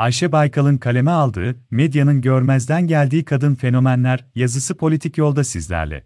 Ayşe Baykal'ın kaleme aldığı, medyanın görmezden geldiği kadın fenomenler yazısı politik yolda sizlerle.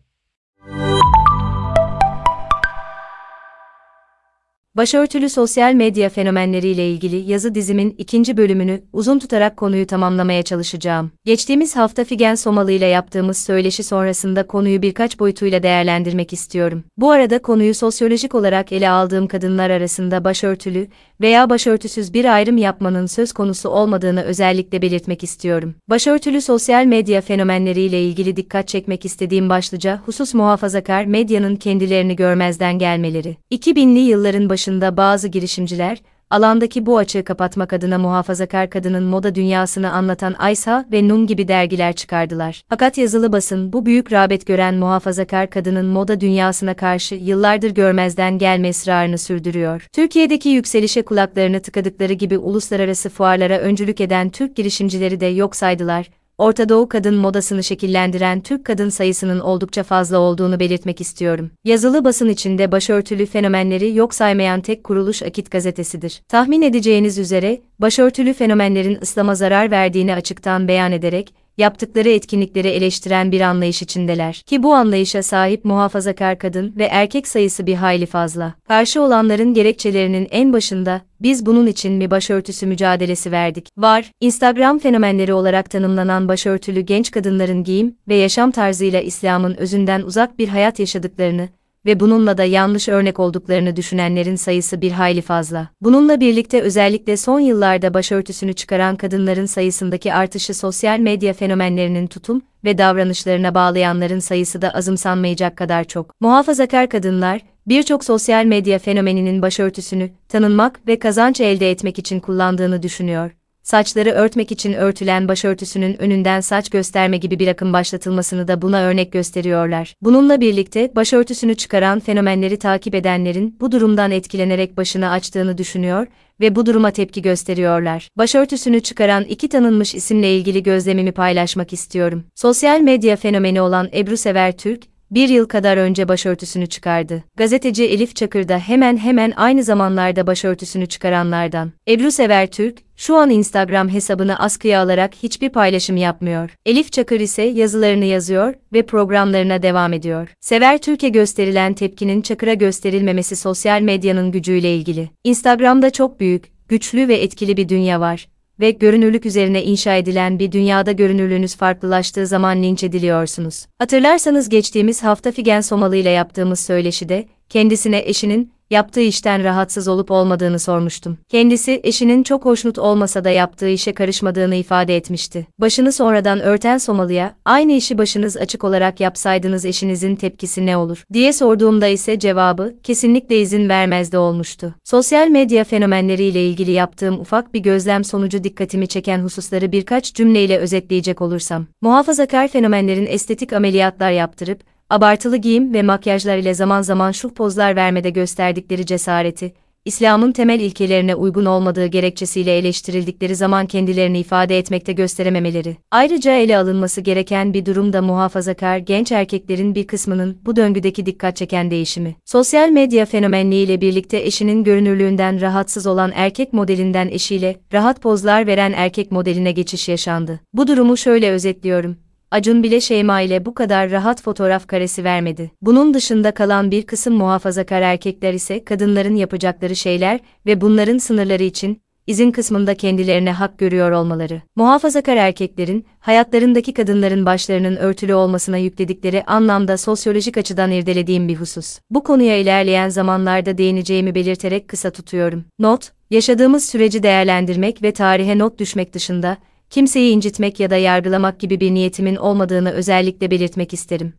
Başörtülü sosyal medya fenomenleriyle ilgili yazı dizimin ikinci bölümünü uzun tutarak konuyu tamamlamaya çalışacağım. Geçtiğimiz hafta Figen Somalı ile yaptığımız söyleşi sonrasında konuyu birkaç boyutuyla değerlendirmek istiyorum. Bu arada konuyu sosyolojik olarak ele aldığım kadınlar arasında başörtülü veya başörtüsüz bir ayrım yapmanın söz konusu olmadığını özellikle belirtmek istiyorum. Başörtülü sosyal medya fenomenleriyle ilgili dikkat çekmek istediğim başlıca husus muhafazakar medyanın kendilerini görmezden gelmeleri. 2000'li yılların başı başında bazı girişimciler, alandaki bu açığı kapatmak adına muhafazakar kadının moda dünyasını anlatan Aysa ve Nun gibi dergiler çıkardılar. Fakat yazılı basın bu büyük rağbet gören muhafazakar kadının moda dünyasına karşı yıllardır görmezden gelme ısrarını sürdürüyor. Türkiye'deki yükselişe kulaklarını tıkadıkları gibi uluslararası fuarlara öncülük eden Türk girişimcileri de yok saydılar Orta Doğu kadın modasını şekillendiren Türk kadın sayısının oldukça fazla olduğunu belirtmek istiyorum. Yazılı basın içinde başörtülü fenomenleri yok saymayan tek kuruluş Akit gazetesidir. Tahmin edeceğiniz üzere, başörtülü fenomenlerin İslam'a zarar verdiğini açıktan beyan ederek, yaptıkları etkinlikleri eleştiren bir anlayış içindeler. Ki bu anlayışa sahip muhafazakar kadın ve erkek sayısı bir hayli fazla. Karşı olanların gerekçelerinin en başında, biz bunun için mi başörtüsü mücadelesi verdik? Var, Instagram fenomenleri olarak tanımlanan başörtülü genç kadınların giyim ve yaşam tarzıyla İslam'ın özünden uzak bir hayat yaşadıklarını, ve bununla da yanlış örnek olduklarını düşünenlerin sayısı bir hayli fazla. Bununla birlikte özellikle son yıllarda başörtüsünü çıkaran kadınların sayısındaki artışı sosyal medya fenomenlerinin tutum ve davranışlarına bağlayanların sayısı da azımsanmayacak kadar çok. Muhafazakar kadınlar, birçok sosyal medya fenomeninin başörtüsünü tanınmak ve kazanç elde etmek için kullandığını düşünüyor saçları örtmek için örtülen başörtüsünün önünden saç gösterme gibi bir akım başlatılmasını da buna örnek gösteriyorlar. Bununla birlikte başörtüsünü çıkaran fenomenleri takip edenlerin bu durumdan etkilenerek başını açtığını düşünüyor ve bu duruma tepki gösteriyorlar. Başörtüsünü çıkaran iki tanınmış isimle ilgili gözlemimi paylaşmak istiyorum. Sosyal medya fenomeni olan Ebru Sever Türk, bir yıl kadar önce başörtüsünü çıkardı. Gazeteci Elif Çakır da hemen hemen aynı zamanlarda başörtüsünü çıkaranlardan. Ebru Sever Türk, şu an Instagram hesabını askıya alarak hiçbir paylaşım yapmıyor. Elif Çakır ise yazılarını yazıyor ve programlarına devam ediyor. Sever Türk'e gösterilen tepkinin Çakır'a gösterilmemesi sosyal medyanın gücüyle ilgili. Instagram'da çok büyük, güçlü ve etkili bir dünya var ve görünürlük üzerine inşa edilen bir dünyada görünürlüğünüz farklılaştığı zaman linç ediliyorsunuz. Hatırlarsanız geçtiğimiz hafta Figen Somalı ile yaptığımız söyleşide, kendisine eşinin, yaptığı işten rahatsız olup olmadığını sormuştum. Kendisi eşinin çok hoşnut olmasa da yaptığı işe karışmadığını ifade etmişti. Başını sonradan örten Somalı'ya, aynı işi başınız açık olarak yapsaydınız eşinizin tepkisi ne olur diye sorduğumda ise cevabı kesinlikle izin vermezdi olmuştu. Sosyal medya fenomenleriyle ilgili yaptığım ufak bir gözlem sonucu dikkatimi çeken hususları birkaç cümleyle özetleyecek olursam. Muhafazakar fenomenlerin estetik ameliyatlar yaptırıp, abartılı giyim ve makyajlar ile zaman zaman şuh pozlar vermede gösterdikleri cesareti, İslam'ın temel ilkelerine uygun olmadığı gerekçesiyle eleştirildikleri zaman kendilerini ifade etmekte gösterememeleri. Ayrıca ele alınması gereken bir durum da muhafazakar genç erkeklerin bir kısmının bu döngüdeki dikkat çeken değişimi. Sosyal medya fenomenliğiyle birlikte eşinin görünürlüğünden rahatsız olan erkek modelinden eşiyle rahat pozlar veren erkek modeline geçiş yaşandı. Bu durumu şöyle özetliyorum. Acun bile Şeyma ile bu kadar rahat fotoğraf karesi vermedi. Bunun dışında kalan bir kısım muhafazakar erkekler ise kadınların yapacakları şeyler ve bunların sınırları için izin kısmında kendilerine hak görüyor olmaları. Muhafazakar erkeklerin, hayatlarındaki kadınların başlarının örtülü olmasına yükledikleri anlamda sosyolojik açıdan irdelediğim bir husus. Bu konuya ilerleyen zamanlarda değineceğimi belirterek kısa tutuyorum. Not, yaşadığımız süreci değerlendirmek ve tarihe not düşmek dışında, kimseyi incitmek ya da yargılamak gibi bir niyetimin olmadığını özellikle belirtmek isterim.